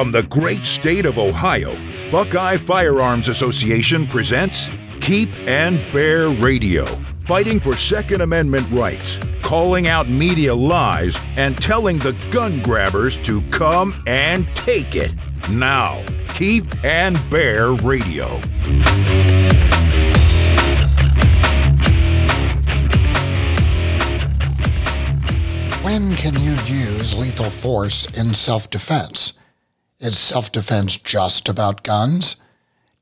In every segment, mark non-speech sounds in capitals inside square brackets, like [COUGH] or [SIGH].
From the great state of Ohio, Buckeye Firearms Association presents Keep and Bear Radio, fighting for Second Amendment rights, calling out media lies, and telling the gun grabbers to come and take it. Now, Keep and Bear Radio. When can you use lethal force in self defense? Is self defense just about guns?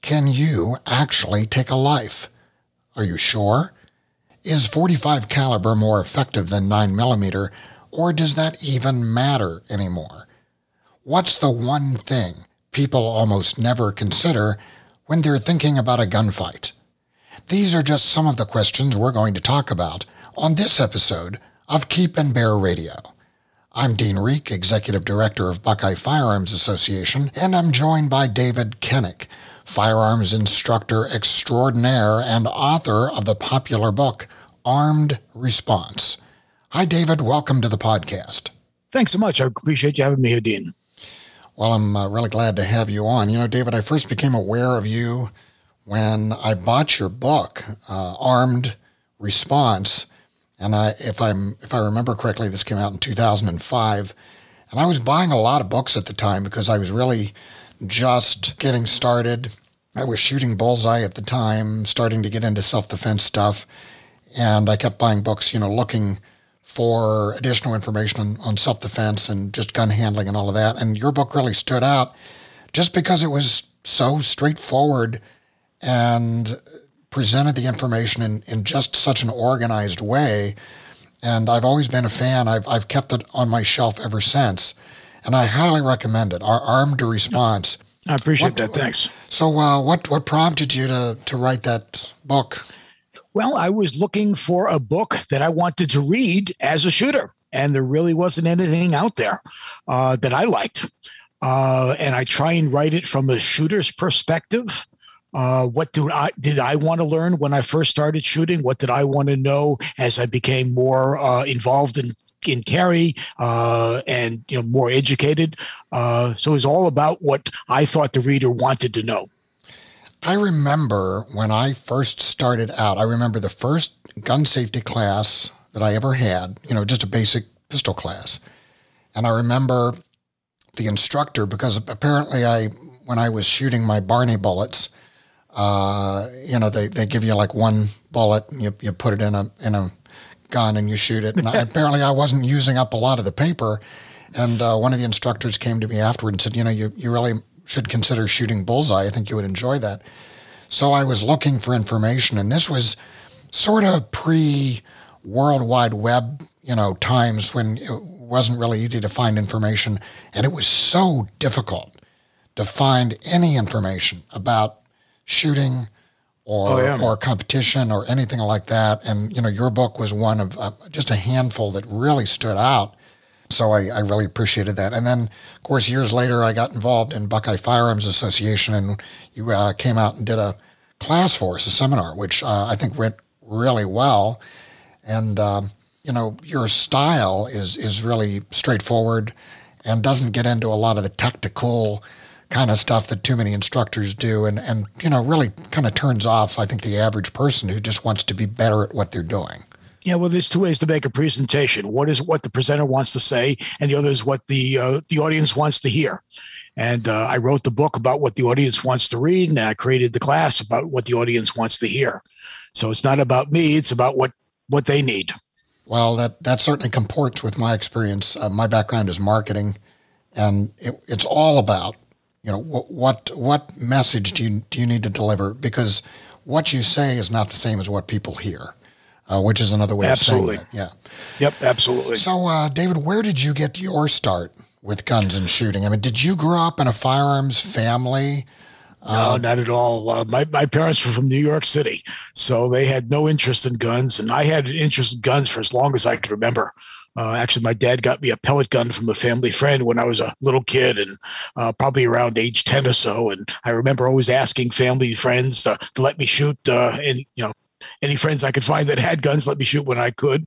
Can you actually take a life? Are you sure? Is 45 caliber more effective than 9 millimeter, or does that even matter anymore? What's the one thing people almost never consider when they're thinking about a gunfight? These are just some of the questions we're going to talk about on this episode of Keep and Bear Radio. I'm Dean Rieck, Executive Director of Buckeye Firearms Association, and I'm joined by David Kenik, firearms instructor extraordinaire and author of the popular book Armed Response. Hi, David. Welcome to the podcast. Thanks so much. I appreciate you having me here, Dean. Well, I'm uh, really glad to have you on. You know, David, I first became aware of you when I bought your book, uh, Armed Response and I, if I'm, if I remember correctly, this came out in 2005, and I was buying a lot of books at the time because I was really just getting started. I was shooting bullseye at the time, starting to get into self-defense stuff, and I kept buying books, you know, looking for additional information on, on self-defense and just gun handling and all of that. And your book really stood out just because it was so straightforward and presented the information in, in just such an organized way. And I've always been a fan. I've, I've kept it on my shelf ever since. And I highly recommend it. Our Armed Response. I appreciate what, that. Thanks. So, uh, what, what prompted you to, to write that book? Well, I was looking for a book that I wanted to read as a shooter, and there really wasn't anything out there uh, that I liked. Uh, and I try and write it from a shooter's perspective. Uh, what do I did I want to learn when I first started shooting? What did I want to know as I became more uh, involved in in carry uh, and you know more educated? Uh, so it's all about what I thought the reader wanted to know. I remember when I first started out. I remember the first gun safety class that I ever had. You know, just a basic pistol class, and I remember the instructor because apparently I when I was shooting my Barney bullets uh, you know, they, they give you like one bullet and you, you put it in a, in a gun and you shoot it. And I, [LAUGHS] apparently I wasn't using up a lot of the paper. And uh, one of the instructors came to me afterward and said, you know, you, you really should consider shooting bullseye. I think you would enjoy that. So I was looking for information and this was sort of pre World Wide Web, you know, times when it wasn't really easy to find information. And it was so difficult to find any information about shooting or oh, yeah. or competition or anything like that. And you know, your book was one of uh, just a handful that really stood out. So I, I, really appreciated that. And then, of course, years later, I got involved in Buckeye Firearms Association, and you uh, came out and did a class for us, a seminar, which uh, I think went really well. And um, you know, your style is is really straightforward and doesn't get into a lot of the tactical kind of stuff that too many instructors do and, and you know really kind of turns off i think the average person who just wants to be better at what they're doing. Yeah well there's two ways to make a presentation. One is what the presenter wants to say and the other is what the uh, the audience wants to hear. And uh, i wrote the book about what the audience wants to read and i created the class about what the audience wants to hear. So it's not about me it's about what what they need. Well that that certainly comports with my experience. Uh, my background is marketing and it, it's all about you know what what message do you do you need to deliver because what you say is not the same as what people hear uh, which is another way absolutely. of saying it yeah yep absolutely so uh, david where did you get your start with guns and shooting i mean did you grow up in a firearms family no, um, not at all. Uh, my, my parents were from New York City, so they had no interest in guns, and I had an interest in guns for as long as I could remember. Uh, actually, my dad got me a pellet gun from a family friend when I was a little kid and uh, probably around age 10 or so. And I remember always asking family friends to, to let me shoot. Uh, and, you know, any friends I could find that had guns, let me shoot when I could.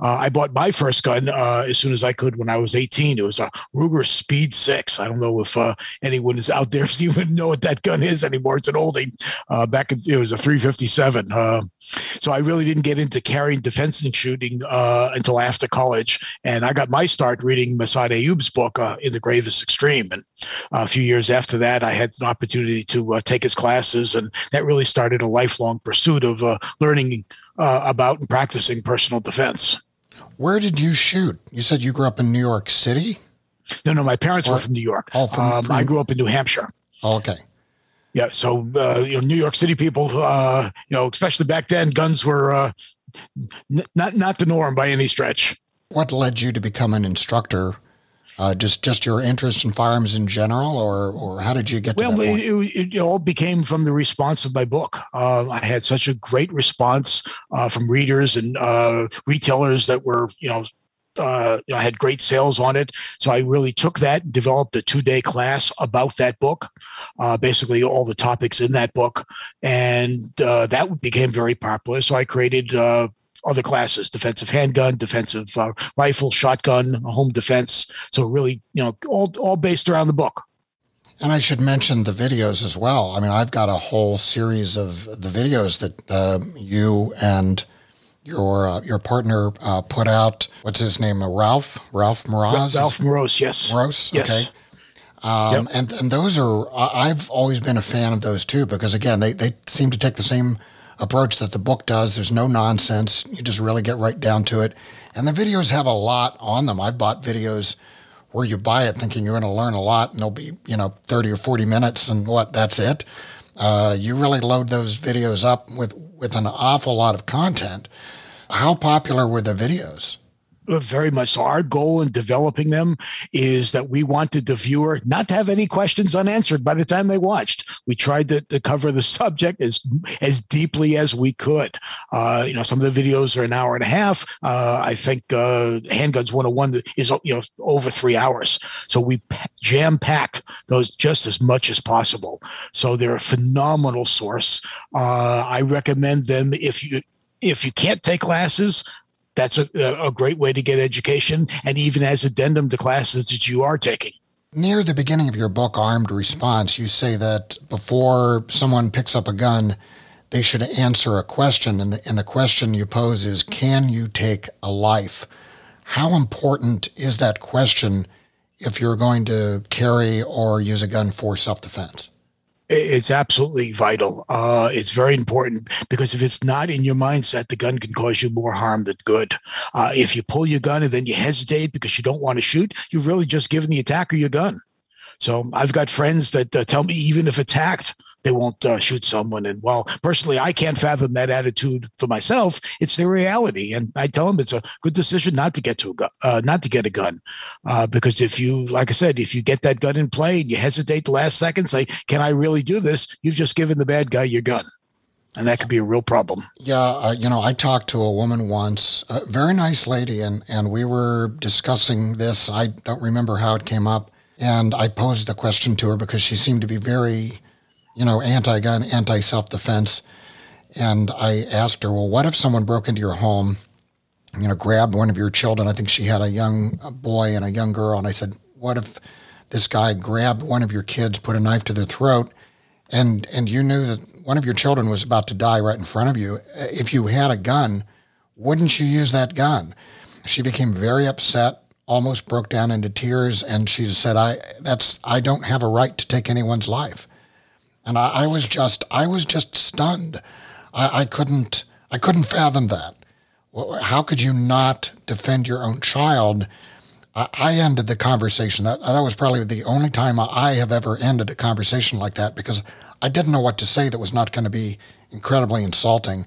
Uh, I bought my first gun uh, as soon as I could when I was 18. It was a Ruger Speed 6. I don't know if uh, anyone is out there [LAUGHS] even know what that gun is anymore. It's an oldie. Uh, back in, it was a 357. Uh, so I really didn't get into carrying defense and shooting uh, until after college. And I got my start reading Massad Ayoob's book, In the Gravest Extreme. And a few years after that, I had an opportunity to take his classes. And that really started a lifelong pursuit of learning uh, about and practicing personal defense. Where did you shoot? You said you grew up in New York City. No, no, my parents or, were from New York. Oh, from, um, from, I grew up in New Hampshire. Oh, okay. Yeah, so uh, you know, New York City people, uh, you know, especially back then, guns were uh, n- not not the norm by any stretch. What led you to become an instructor uh, just just your interest in firearms in general, or or how did you get well, Well, it, it, all became from the response of my book. Uh, I had such a great response uh, from readers and uh, retailers that were, you know, uh, you know, I had great sales on it. So I really took that and developed a two day class about that book, uh, basically all the topics in that book. And uh, that became very popular. So I created uh, other classes defensive handgun defensive uh, rifle shotgun home defense so really you know all all based around the book and I should mention the videos as well. I mean, I've got a whole series of the videos that uh, you and your uh, your partner uh, put out. What's his name? Uh, Ralph Ralph Mroz. Ralph Mroz. Yes. Mroz. Yes. Okay. Um, yep. And and those are I've always been a fan of those too because again they they seem to take the same approach that the book does. There's no nonsense. You just really get right down to it. And the videos have a lot on them. I've bought videos where you buy it thinking you're going to learn a lot and they'll be, you know, 30 or 40 minutes and what, that's it. Uh, you really load those videos up with, with an awful lot of content. How popular were the videos? Very much so. Our goal in developing them is that we wanted the viewer not to have any questions unanswered by the time they watched. We tried to, to cover the [LAUGHS] subject as as deeply as we could. Uh, you know, some of the videos are an hour and a half. Uh, I think uh, Handguns 101 is you know over three hours. So we jam packed those just as much as possible. So they're a phenomenal source. Uh, I recommend them if you if you can't take classes, that's a, a great way to get education and even as addendum to classes that you are taking. Near the beginning of your book, Armed Response, you say that before someone picks up a gun, they should answer a question. And the, and the question you pose is Can you take a life? How important is that question if you're going to carry or use a gun for self defense? It's absolutely vital. Uh, it's very important because if it's not in your mindset, the gun can cause you more harm than good. Uh, if you pull your gun and then you hesitate because you don't want to shoot, you've really just given the attacker your gun. So I've got friends that uh, tell me even if attacked, they won't uh, shoot someone. And while personally, I can't fathom that attitude for myself. It's the reality, and I tell them it's a good decision not to get to a gun, uh, not to get a gun, uh, because if you, like I said, if you get that gun in play and you hesitate the last second, say, "Can I really do this?" You've just given the bad guy your gun. And that could be a real problem. Yeah, uh, you know, I talked to a woman once, a very nice lady, and and we were discussing this. I don't remember how it came up, and I posed the question to her because she seemed to be very you know, anti gun, anti self defense. And I asked her, well, what if someone broke into your home, you know, grabbed one of your children? I think she had a young boy and a young girl. And I said, what if this guy grabbed one of your kids, put a knife to their throat, and, and you knew that one of your children was about to die right in front of you? If you had a gun, wouldn't you use that gun? She became very upset, almost broke down into tears, and she said, I, that's, I don't have a right to take anyone's life and I, I was just I was just stunned. I, I couldn't I couldn't fathom that. How could you not defend your own child? I ended the conversation. That that was probably the only time I have ever ended a conversation like that because I didn't know what to say that was not going to be incredibly insulting.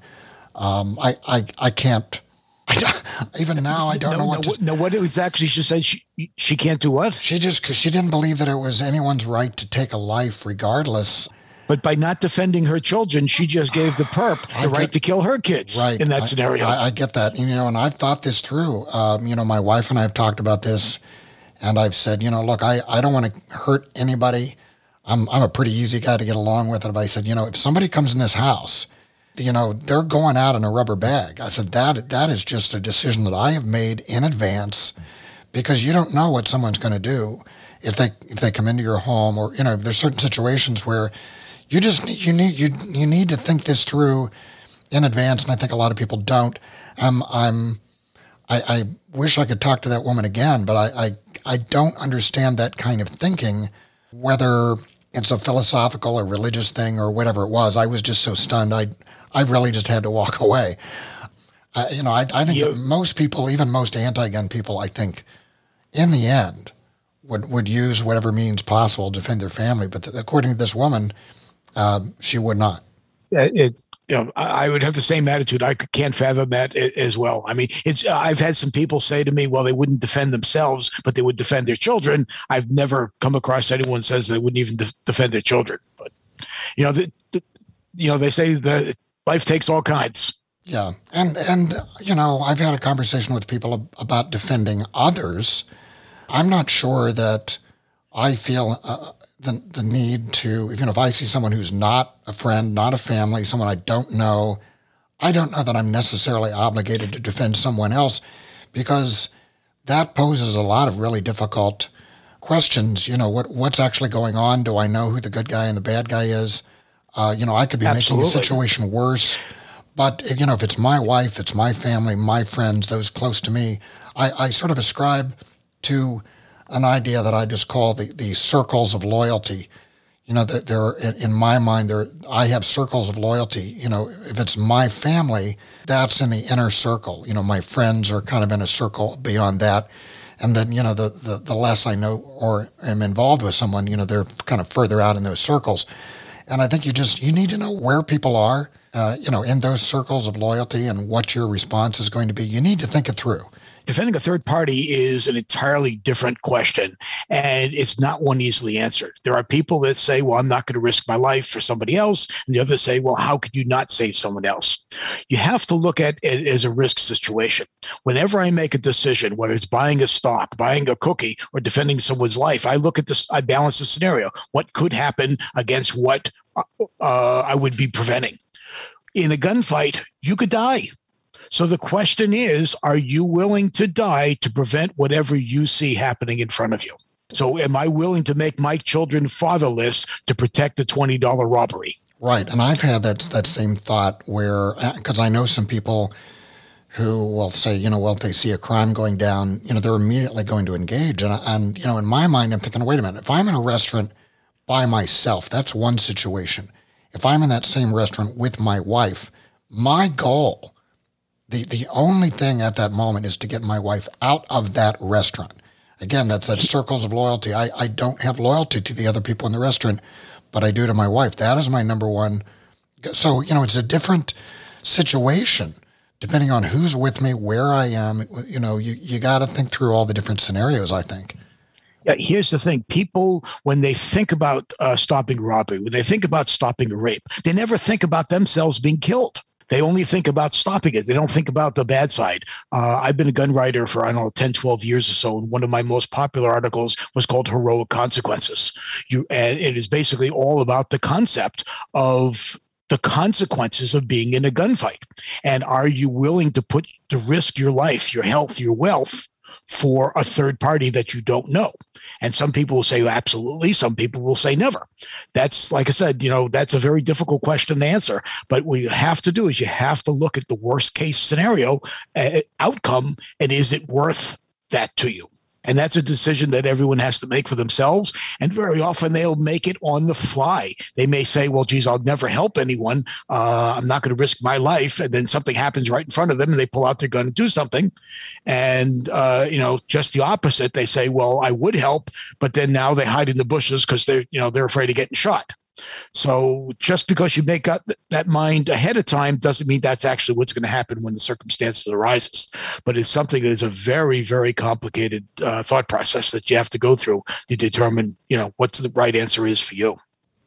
Um, I, I I can't. I, even now, I don't no, know what. No, to, no, what exactly she said? She she can't do what? She just because she didn't believe that it was anyone's right to take a life, regardless. But by not defending her children, she just gave the perp the right to kill her kids right. in that I, scenario. I, I, get that. You know, and I've thought this through. Um, you know, my wife and I have talked about this, and I've said, you know, look, I, I don't want to hurt anybody. I'm, I'm a pretty easy guy to get along with. And I said, you know, if somebody comes in this house you know, they're going out in a rubber bag. I said, that, that is just a decision that I have made in advance because you don't know what someone's going to do if they, if they come into your home or, you know, there's certain situations where you just, you need, you, you need to think this through in advance. And I think a lot of people don't. Um, I'm, I, I wish I could talk to that woman again, but I, I, I don't understand that kind of thinking, whether it's a philosophical or religious thing or whatever it was. I was just so stunned. I, I really just had to walk [LAUGHS] away. Uh, you know, I, I think you, most people, even most anti-gun people, I think, in the end, would would use whatever means possible to defend their family. But th- according to this woman, uh, she would not. It, you know, I would have the same attitude. I can't fathom that as well. I mean, it's. I've had some people say to me, "Well, they wouldn't defend themselves, but they would defend their children." I've never come across anyone says they wouldn't even de- defend their children. But you know, the, the, you know, they say that life takes all kinds. Yeah, and and you know, I've had a conversation with people about defending others. I'm not sure that I feel uh, the, the need to, even if I see someone who's not a friend, not a family, someone I don't know, I don't know that I'm necessarily obligated to defend someone else because that poses a lot of really difficult questions. You know, what what's actually going on? Do I know who the good guy and the bad guy is? Uh, you know, I could be Absolutely. making the situation worse. But you know, if it's my wife, it's my family, my friends, those close to me, I, I sort of ascribe to an idea that I just call the, the circles of loyalty. You know, there in my mind, there I have circles of loyalty. You know, if it's my family, that's in the inner circle. You know, my friends are kind of in a circle beyond that. And then, you know, the, the, the less I know or am involved with someone, you know, they're kind of further out in those circles. And I think you just, you need to know where people are, uh, you know, in those circles of loyalty and what your response is going to be. You need to think it through defending a third party is an entirely different question and it's not one easily answered. There are people that say well i'm not going to risk my life for somebody else and the others say well how could you not save someone else? You have to look at it as a risk situation. Whenever i make a decision whether it's buying a stock buying a cookie or defending someone's life i look at this i balance the scenario. What could happen against what uh, i would be preventing? In a gunfight you could die so the question is are you willing to die to prevent whatever you see happening in front of you? So am I willing to make my children fatherless to protect the $20 robbery? Right. And I've had that that same thought where because uh, I know some people who will say, you know, well, if they see a crime going down, you know, they're immediately going to engage. And, and, you know, in my mind, I'm thinking, wait a minute, if I'm in a restaurant by myself, that's one situation. If I'm in that same restaurant with my wife, my goal the, the only thing at that moment is to get my wife out of that restaurant. Again, that's that circles of loyalty. I, I don't have loyalty to the other people in the restaurant, but I do to my wife. That is my number one. So, you know, it's a different situation depending on who's with me, where I am. You know, you, you got to think through all the different scenarios, I think. Here's the thing people, when they think about uh, stopping robbery, when they think about stopping a rape, they never think about themselves being killed. They only think about stopping it. They don't think about the bad side. Uh, I've been a gun writer for, I don't know, 10, 12 years or so. And one of my most popular articles was called Heroic Consequences. You, and it is basically all about the concept of the consequences of being in a gunfight. And are you willing to put to risk your life, your health, your wealth for a third party that you don't know? And some people will say absolutely, some people will say never. That's like I said, you know, that's a very difficult question to answer. But what you have to do is you have to look at the worst case scenario uh, outcome and is it worth that to you? And that's a decision that everyone has to make for themselves. And very often they'll make it on the fly. They may say, well, geez, I'll never help anyone. Uh, I'm not going to risk my life. And then something happens right in front of them and they pull out their gun and do something. And, uh, you know, just the opposite. They say, well, I would help. But then now they hide in the bushes because they're, you know, they're afraid of getting shot. So just because you make up that mind ahead of time doesn't mean that's actually what's going to happen when the circumstances arises. But it's something that is a very, very complicated uh, thought process that you have to go through to determine, you know, what the right answer is for you.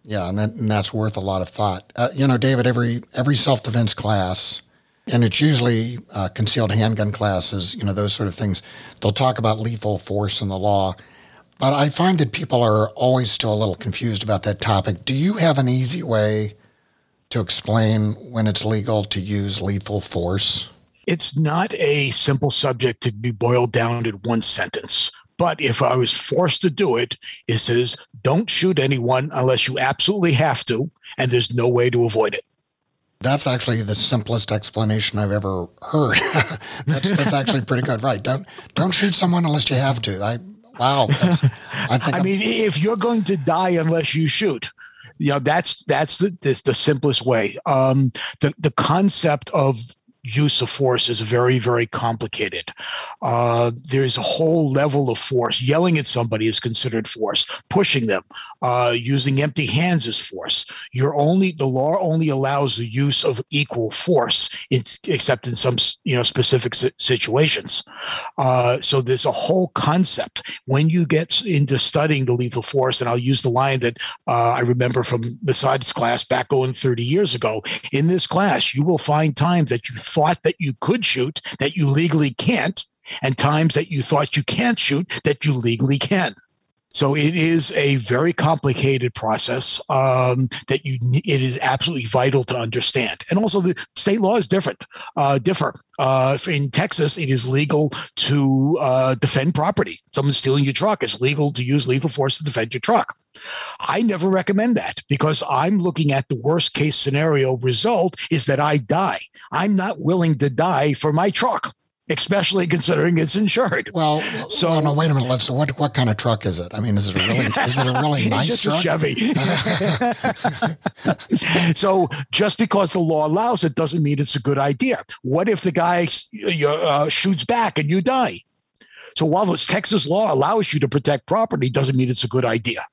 Yeah, and, that, and that's worth a lot of thought. Uh, you know, David, every every self defense class, and it's usually uh, concealed handgun classes, you know, those sort of things. They'll talk about lethal force in the law but I find that people are always still a little confused about that topic. Do you have an easy way to explain when it's legal to use lethal force? It's not a simple subject to be boiled down in one sentence. But if I was forced to do it, it says don't shoot anyone unless you absolutely have to, and there's no way to avoid it. That's actually the simplest explanation I've ever heard. [LAUGHS] that's, that's actually pretty good, right? Don't don't shoot someone unless you have to. I wow. [LAUGHS] I think. I mean, if you're going to die unless you shoot, you know that's that's the the, the simplest way. Um, the the concept of use of force is very, very complicated. Uh, there's a whole level of force. Yelling at somebody is considered force. Pushing them, uh, using empty hands is force. You're only the law only allows the use of equal force, in, except in some you know specific situations. Uh, so there's a whole concept when you get into studying the lethal force, and I'll use the line that uh, I remember from Massad's class back going 30 years ago. In this class, you will find times that you thought that you could shoot that you legally can't, and times that you thought you can't shoot that you legally can. So it is a very complicated process um, that you it is absolutely vital to understand. And also the state law is different, uh, differ. Uh, in Texas, it is legal to uh, defend property. Someone stealing your truck. It's legal to use lethal force to defend your truck. I never recommend that because I'm looking at the worst case scenario result is that I die. I'm not willing to die for my truck especially considering it's insured. Well, so well, no, wait a minute. Let's. What what kind of truck is it? I mean, is it a really is it a really [LAUGHS] nice truck? Chevy. [LAUGHS] so just because the law allows it doesn't mean it's a good idea. What if the guy uh, shoots back and you die? So while this Texas law allows you to protect property, doesn't mean it's a good idea.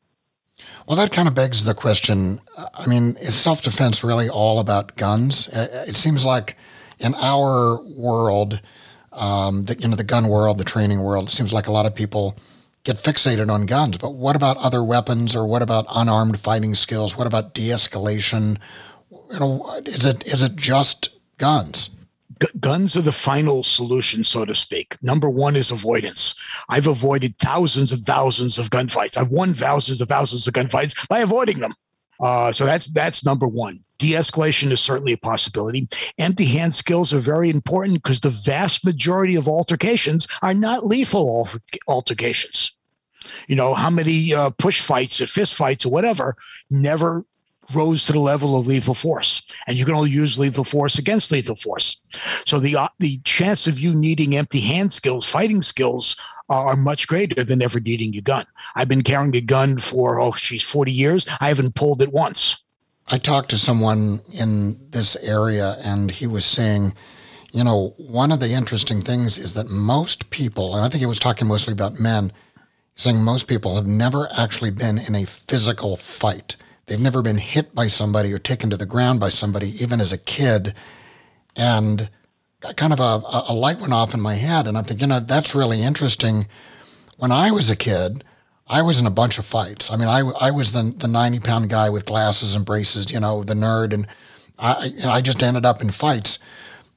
Well, that kind of begs the question. I mean, is self defense really all about guns? It seems like in our world, um, the, you know, the gun world, the training world, it seems like a lot of people get fixated on guns. But what about other weapons, or what about unarmed fighting skills? What about de-escalation? You know, is it is it just guns? Guns are the final solution, so to speak. Number one is avoidance. I've avoided thousands and thousands of gunfights. I've won thousands of thousands of gunfights by avoiding them. Uh, so that's that's number one. De-escalation is certainly a possibility. Empty hand skills are very important because the vast majority of altercations are not lethal altercations. You know how many uh, push fights or fist fights or whatever never rose to the level of lethal force, and you can only use lethal force against lethal force. So the uh, the chance of you needing empty hand skills, fighting skills, are much greater than ever needing a gun. I've been carrying a gun for oh, she's forty years. I haven't pulled it once. I talked to someone in this area, and he was saying, you know, one of the interesting things is that most people, and I think he was talking mostly about men, saying most people have never actually been in a physical fight. They've never been hit by somebody or taken to the ground by somebody, even as a kid. And kind of a, a light went off in my head. And I'm thinking, you know, that's really interesting. When I was a kid, I was in a bunch of fights. I mean, I, I was the, the 90 pound guy with glasses and braces, you know, the nerd. And I, know, I just ended up in fights.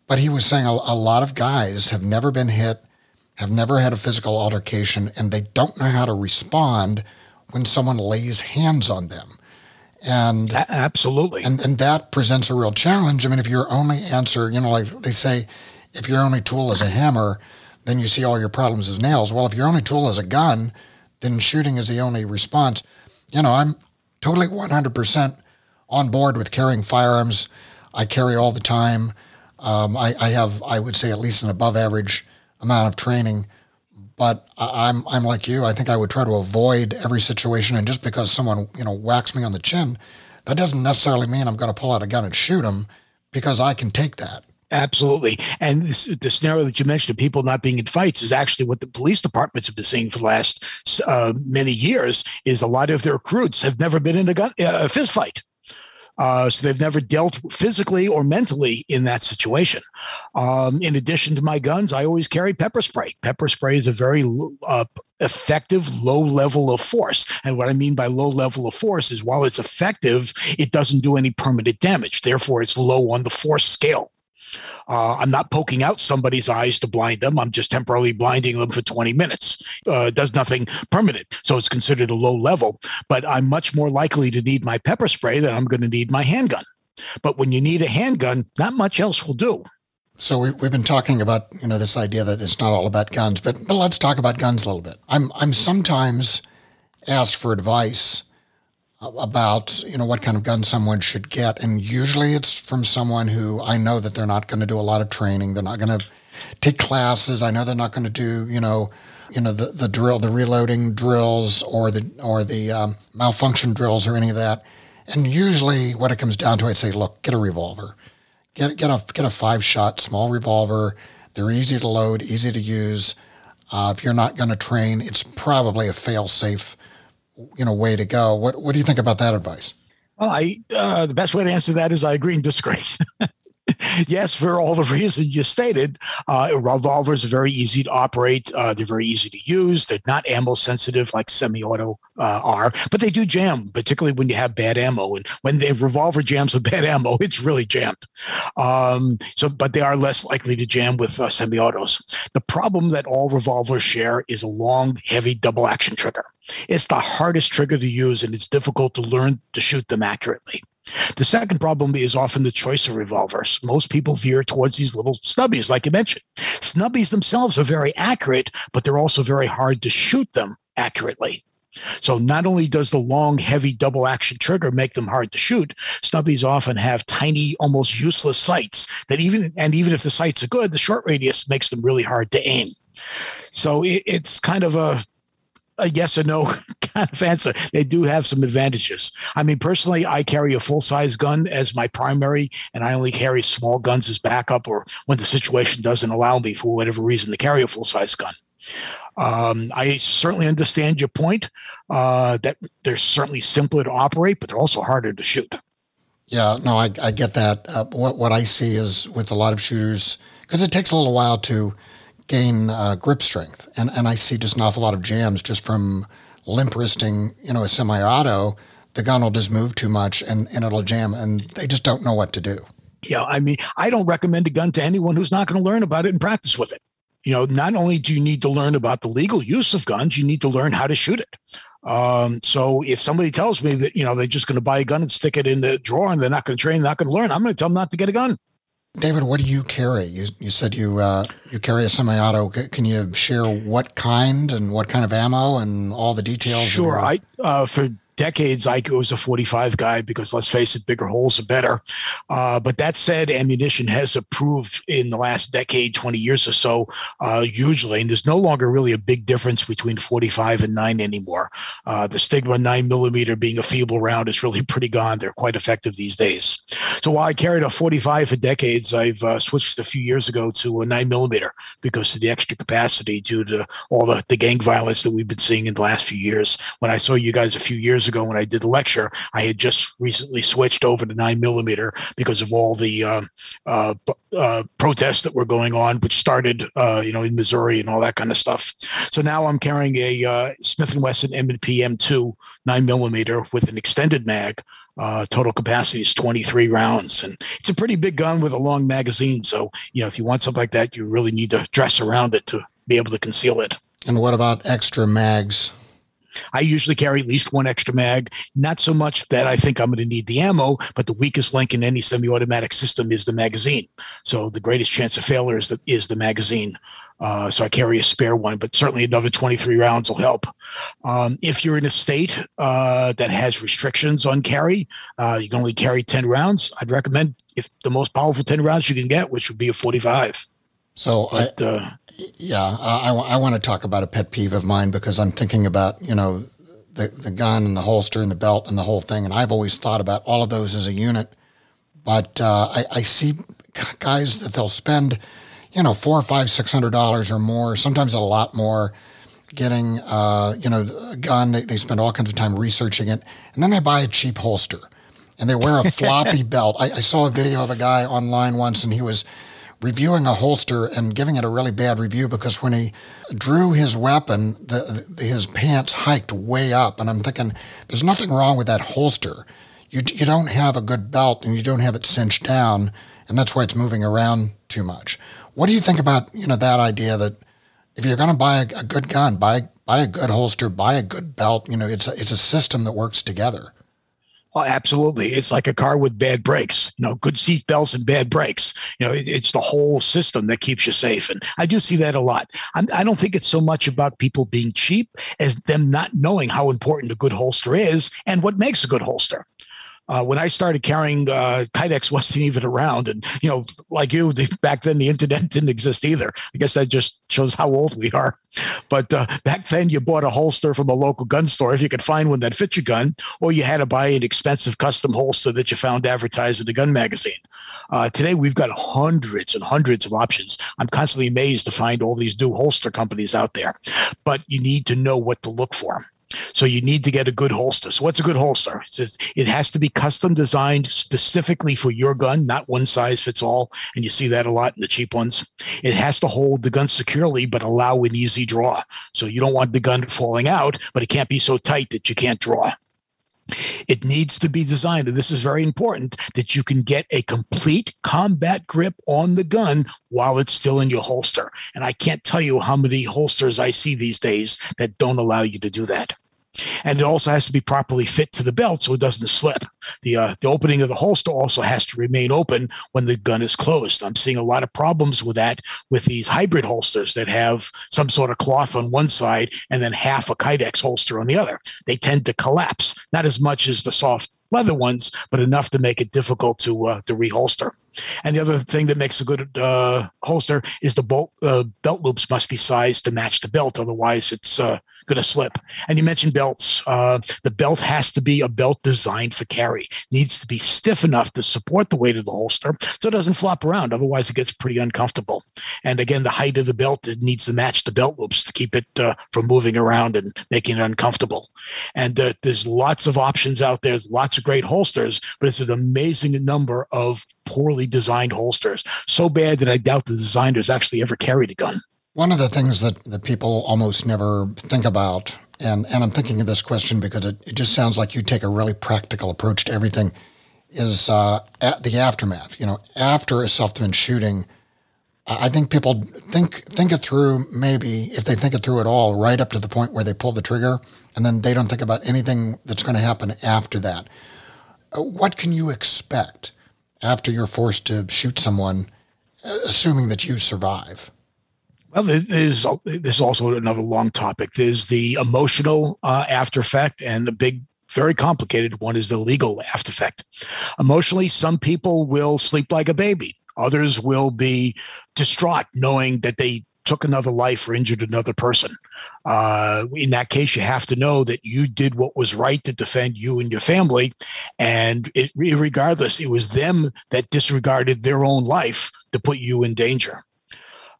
But he was saying a, a lot of guys have never been hit, have never had a physical altercation, and they don't know how to respond when someone lays hands on them. And a- absolutely. And, and that presents a real challenge. I mean, if your only answer, you know, like they say, if your only tool is a hammer, then you see all your problems as nails. Well, if your only tool is a gun, then shooting is the only response. You know, I'm totally 100% on board with carrying firearms. I carry all the time. Um, I, I, have, I would say, at least an above average amount of training. But I'm I'm like you. I think I would try to avoid every situation. And just because someone you know whacks me on the chin, that doesn't necessarily mean I'm going to pull out a gun and shoot them, because I can take that. Absolutely. And this, the scenario that you mentioned of people not being in fights is actually what the police departments have been seeing for the last uh, many years is a lot of their recruits have never been in a, gun, a fist fight. Uh, so they've never dealt physically or mentally in that situation. Um, in addition to my guns, I always carry pepper spray. Pepper spray is a very uh, effective low level of force. And what I mean by low level of force is while it's effective, it doesn't do any permanent damage. Therefore, it's low on the force scale. Uh, I'm not poking out somebody's eyes to blind them. I'm just temporarily blinding them for 20 minutes. Uh, does nothing permanent. So it's considered a low level. But I'm much more likely to need my pepper spray than I'm going to need my handgun. But when you need a handgun, not much else will do. So we, we've been talking about you know this idea that it's not all about guns, but but let's talk about guns a little bit. I'm I'm sometimes asked for advice about you know what kind of gun someone should get, and usually it's from someone who I know that they're not going to do a lot of training. They're not going to take classes. I know they're not going to do you know you know the, the drill, the reloading drills, or the or the um, malfunction drills, or any of that. And usually, what it comes down to, I say, look, get a revolver, get get a get a five shot small revolver. They're easy to load, easy to use. Uh, if you're not going to train, it's probably a fail safe, you know, way to go. What what do you think about that advice? Well, I uh, the best way to answer that is I agree and disagree. [LAUGHS] [LAUGHS] yes, for all the reasons you stated, uh, revolvers are very easy to operate. Uh, they're very easy to use. They're not ammo sensitive like semi-auto uh, are, but they do jam, particularly when you have bad ammo. And when the revolver jams with [LAUGHS] bad ammo, it's really jammed. Um, so, but they are less likely to jam with uh, semi-autos. The problem that all revolvers share is a long, heavy double-action trigger. It's the hardest trigger to use, and it's difficult to learn to shoot them accurately. The second problem is often the choice of revolvers. Most people veer towards these little snubbies, like you mentioned. Snubbies themselves are very accurate, but they're also very hard to shoot them accurately. So not only does the long, heavy double action trigger make them hard to shoot, snubbies often have tiny, almost useless sights that even and even if the sights are good, the short radius makes them really hard to aim. So it, it's kind of a a yes or no [LAUGHS] kind of answer. They do have some advantages. I mean, personally, I carry a full size gun as my primary, and I only carry small guns as backup or when the situation doesn't allow me for whatever reason to carry a full size gun. Um, I certainly understand your point uh, that they're certainly simpler to operate, but they're also harder to shoot. Yeah, no, I, I get that. Uh, what what I see is with a lot of shooters because it takes a little while to gain uh, grip strength. And, and I see just an awful lot of jams just from limp wristing, you know, a semi-auto. The gun will just move too much and, and it'll jam, and they just don't know what to do. Yeah, I mean, I don't recommend a gun to anyone who's not going to learn about it and practice with it. You know, not only do you need to learn about the legal use of guns, you need to learn how to shoot it. Um, so if somebody tells me that you know they're just going to buy a gun and stick it in the drawer and they're not going to train, they're not going to learn, I'm going to tell them not to get a gun. David, what do you carry? You, you said you uh, you carry a semi-auto. Can you share what kind and what kind of ammo and all the details? Sure. I uh, for decades, I was a 45 guy because let's face it, bigger holes are better. Uh, but that said, ammunition has improved in the last decade, 20 years or so, uh. And there's no longer really a big difference between 45 and 9 anymore. Uh, the stigma 9 millimeter being a feeble round is really [LAUGHS] pretty gone. They're quite effective these days. So while I carried a 45 for decades, I've uh, switched a few years ago to a 9 millimeter because of the extra capacity due to all the, the gang violence that we've been seeing in the last few years. When I saw you guys a few years ago when I did lecture, I had just recently switched over to nine millimeter because of all the um, uh, uh, protests that were going on, which started, uh, you know, in Missouri and all that kind of stuff. So now I'm carrying a uh, Smith and Wesson M&P M2 nine millimeter with an extended mag. Uh, total capacity is 23 rounds, and it's a pretty big gun with a long magazine. So, you know, if you want something like that, you really need to dress around it to be able to conceal it. And what about extra mags? I usually carry at least one extra mag, not so much that I think I'm going to need the ammo, but the weakest link in any semi-automatic system is the magazine. So the greatest chance of failure is the, is the magazine. Uh, so I carry a spare one, but certainly another 23 rounds will help. Um, if you're in a state uh, that has restrictions on carry, uh, you can only carry 10 rounds. I'd recommend if the most powerful 10 rounds you can get, which would be a 45. So but, I, uh, yeah, I, I want to talk about a pet peeve of mine because I'm thinking about, you know, the, the gun and the holster and the belt and the whole thing. And I've always thought about all of those as a unit. But uh, I, I see guys that they'll spend, you know, four or five, six hundred dollars or more, sometimes a lot more, getting, uh, you know, a gun. They, they spend all kinds of time researching it. And then they buy a cheap holster and they wear a [LAUGHS] floppy belt. I, I saw a video of a guy online once and he was reviewing a holster and giving it a really bad review because when he drew his weapon, the, his pants hiked way up. And I'm thinking, there's nothing wrong with that holster. You, you don't have a good belt and you don't have it cinched down, and that's why it's moving around too much. What do you think about you know that idea that if you're going to buy a, a good gun, buy buy a good holster, buy a good belt. You know, it's a, it's a system that works together. Oh, absolutely. It's like a car with bad brakes, you know, good seat belts and bad brakes. You know, it, it's the whole system that keeps you safe. And I do see that a lot. I'm, I do not think it's so much about people being cheap as them not knowing how important a good holster is and what makes a good holster. Uh, when I started carrying uh, Kydex [LAUGHS] wasn't even around, and you know, like you, the, back then the internet [LAUGHS] didn't exist either. I guess that just shows how old we are. But uh, back then, you bought a holster from a local gun store if you could find one that fit your gun, or you had to buy an expensive custom holster that you found advertised in a gun magazine. Uh, today, we've got hundreds and hundreds of options. I'm constantly amazed to find all these new holster companies out there, but you need to know what to look for. So you need to get a good holster. So what's a good holster? It has to be custom designed specifically for your gun, not one size fits all. And you see that a lot in the cheap ones. It has to hold the gun securely, but allow an easy draw. So you don't want the gun falling out, but it can't be so tight that you can't draw. It needs to be designed, and this is very important, that you can get a complete combat grip on the gun while it's still in your holster. And I can't tell you how many holsters I see these days that don't allow you to do that and it also has to be properly fit to the belt so it doesn't slip. The uh, the opening of the holster also has to remain open when the gun is closed. I'm seeing a lot of problems with that with these hybrid holsters that have some sort of cloth on one side and then half a Kydex holster on the other. They tend to collapse, not as much as the soft leather ones, but enough to make it difficult to uh, to reholster. And the other thing that makes a good uh, holster is the bolt, uh, belt loops must be sized to match the belt. Otherwise, it's uh, going to slip. And you mentioned belts. Uh, the belt has to be a belt designed for carry. Needs to be stiff enough to support the weight of the holster so it doesn't flop around. Otherwise, it gets pretty uncomfortable. And again, the height of the belt it needs to match the belt loops to keep it uh, from moving around and making it uncomfortable. And uh, there's lots of options out there. There's lots of great holsters, but it's an amazing number of poorly designed holsters. So bad that I doubt the designers actually ever carried a gun. One of the things that, that people almost never think about, and, and I'm thinking of this question because it, it just sounds like you take a really practical approach to everything, is uh, at the aftermath. You know, after a self-defense shooting, I think people think think it through. Maybe if they think it through at all, right up to the point where they pull the trigger, and then they don't think about anything that's going to happen after that. Uh, what can you expect after you're forced to shoot someone, uh, assuming that you survive? Well, there's there's also another long topic. There's the emotional uh, after effect, and the big, very complicated one is the legal after effect. Emotionally, some people will sleep like a baby. Others will be distraught knowing that they took another life or injured another person. Uh, in that case, you have to know that you did what was right to defend you and your family. And it, regardless, it was them that disregarded their own life to put you in danger.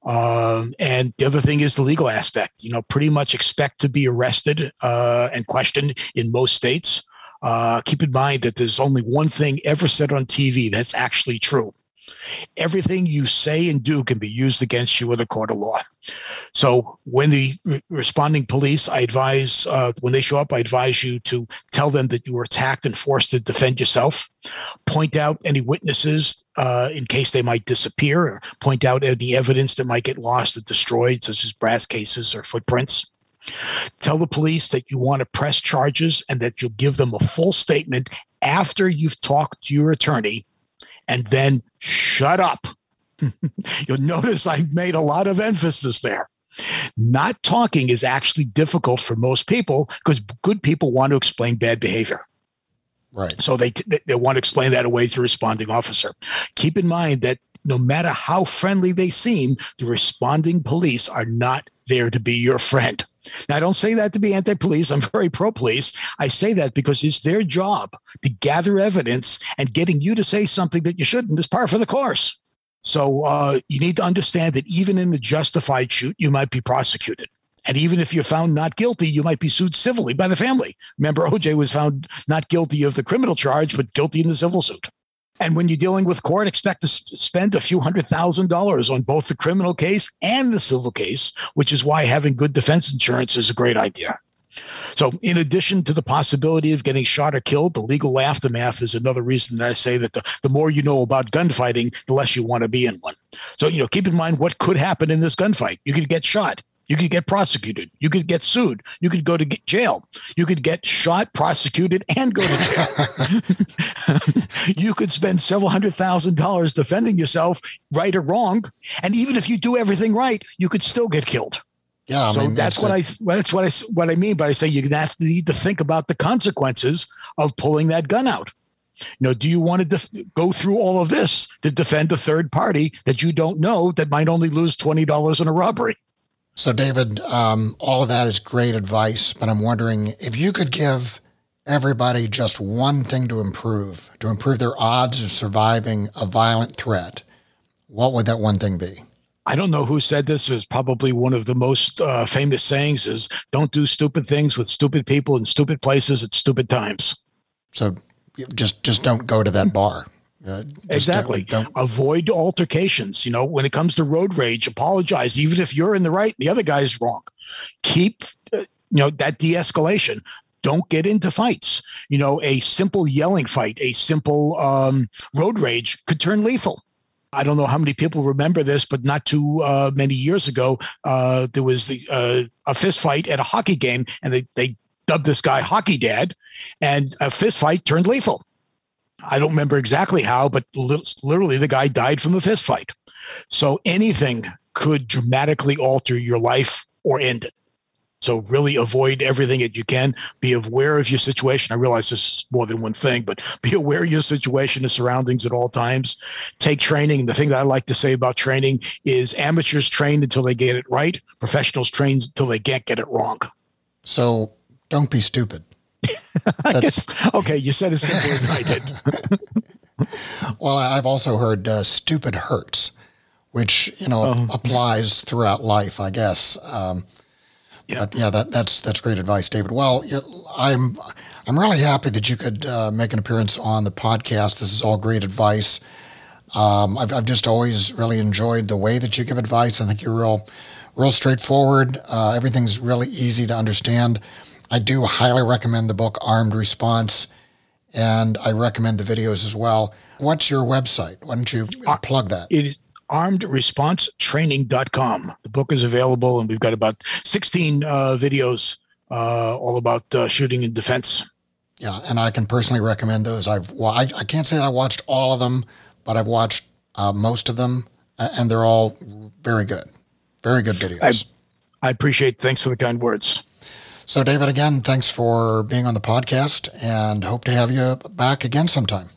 Um, and the other thing is the legal aspect. You know, pretty much expect to be arrested uh, and questioned in most states. Uh, keep in mind that there's only one thing ever said on TV that's actually true. Everything you say and do can be used against you in a court of law. So when the re- responding police, I advise uh, when they show up, I advise you to tell them that you were attacked and forced to defend yourself. Point out any witnesses uh, in case they might disappear, or point out any evidence that might get lost or destroyed, such as brass cases or footprints. Tell the police that you want to press charges and that you'll give them a full statement after you've talked to your attorney and then shut up. [LAUGHS] You'll notice I've made a lot of emphasis there. Not talking is actually difficult for most people because good people want to explain bad behavior. Right. So they, they want to explain that away to responding officer. Keep in mind that no matter how friendly they seem, the responding police are not there to be your friend. Now, I don't say that to be anti police. I'm very pro police. I say that because it's their job to gather evidence and getting you to say something that you shouldn't is par for the course. So uh, you need to understand that even in a justified shoot, you might be prosecuted. And even if you're found not guilty, you might be sued civilly by the family. Remember, OJ was found not guilty of the criminal charge, but guilty in the civil suit. And when you're dealing with court, expect to spend a few hundred thousand dollars on both the criminal case and the civil case, which is why having good defense insurance is a great idea. So, in addition to the possibility of getting shot or killed, the legal aftermath is another reason that I say that the, the more you know about gunfighting, the less you want to be in one. So, you know, keep in mind what could happen in this gunfight. You could get shot, You could get prosecuted. You could get sued. You could go to jail. You could get shot, prosecuted, and go to jail. [LAUGHS] you could spend several hundred thousand dollars defending yourself, right or wrong. And even if you do everything right, you could still get killed. Yeah, I so mean, that's what I that's what I what I mean. But I say you have to need to think about the consequences of pulling that gun out. You know, do you want to def- go through all of this to defend a third party that you don't know that might only lose twenty dollars in a robbery? So, David, um, all of that is great advice, but I'm wondering if you could give everybody just one thing to improve, to improve their odds of surviving a violent threat, what would that one thing be? I don't know who said this. Is probably one of the most uh, famous sayings: "Is don't do stupid things with stupid people in stupid places at stupid times." So, just just don't go to that bar. Uh, exactly. Don't, don't, Avoid altercations. You know, when it comes to road rage, apologize, even if you're in the right, the other guy's wrong. Keep, uh, you know, that de-escalation. Don't get into fights. You know, a simple yelling fight, a simple um, road rage could turn lethal. I don't know how many people remember this, but not too uh, many years ago, uh, there was the, uh, a fist fight at a hockey game, and they, they dubbed this guy Hockey Dad, and a fist fight turned lethal. I don't remember exactly how, but literally the guy died from a fist fight. So anything could dramatically alter your life or end it. So really avoid everything that you can. Be aware of your situation. I realize this is more than one thing, but [LAUGHS] be aware of your situation and surroundings at all times. Take training. The thing that I like to say about training is amateurs train until they get it right. Professionals train until they can't get it wrong. So don't be stupid. [LAUGHS] guess, okay, you said it simply as I did. [LAUGHS] well, I've also heard uh, "stupid hurts," which you know oh. applies throughout life, I guess. Um, yeah. But yeah, that, that's that's great advice, David. Well, I'm I'm really happy that you could uh, make an appearance on the podcast. This is all great advice. Um, I've, I've just always really enjoyed the way that you give advice. I think you're real, real straightforward. Uh, everything's really easy to understand. I do highly recommend the book Armed Response, and I recommend the videos as well. What's your website? Why don't you uh, plug that? It is armedresponsetraining.com. The book is available, and we've got about 16 uh, videos uh, all about uh, shooting and defense. Yeah, and I can personally recommend those. I've well, I, I can't say I watched all of them, but I've watched uh, most of them, and they're all very good, very good videos. I, I appreciate. Thanks for the kind words. So, David, again, thanks for being on the podcast and hope to have you back again sometime.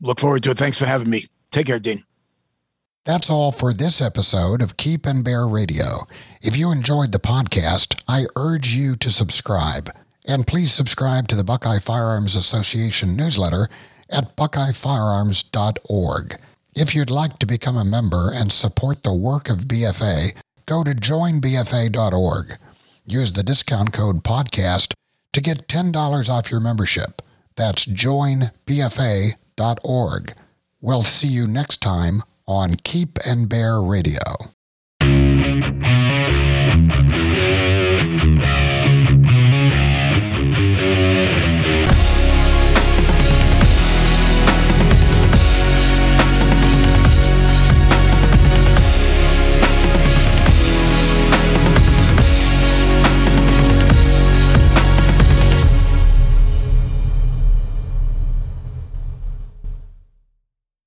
Look forward to it. Thanks for having me. Take care, Dean. That's all for this episode of Keep and Bear Radio. If you enjoyed the podcast, I urge you to subscribe. And please subscribe to the Buckeye Firearms Association newsletter at buckeyefirearms.org. If you'd like to become a member and support the work of BFA, go to joinbfa.org. Use the discount code podcast to get $10 off your membership. That's joinbfa.org. We'll see you next time on Keep and Bear Radio.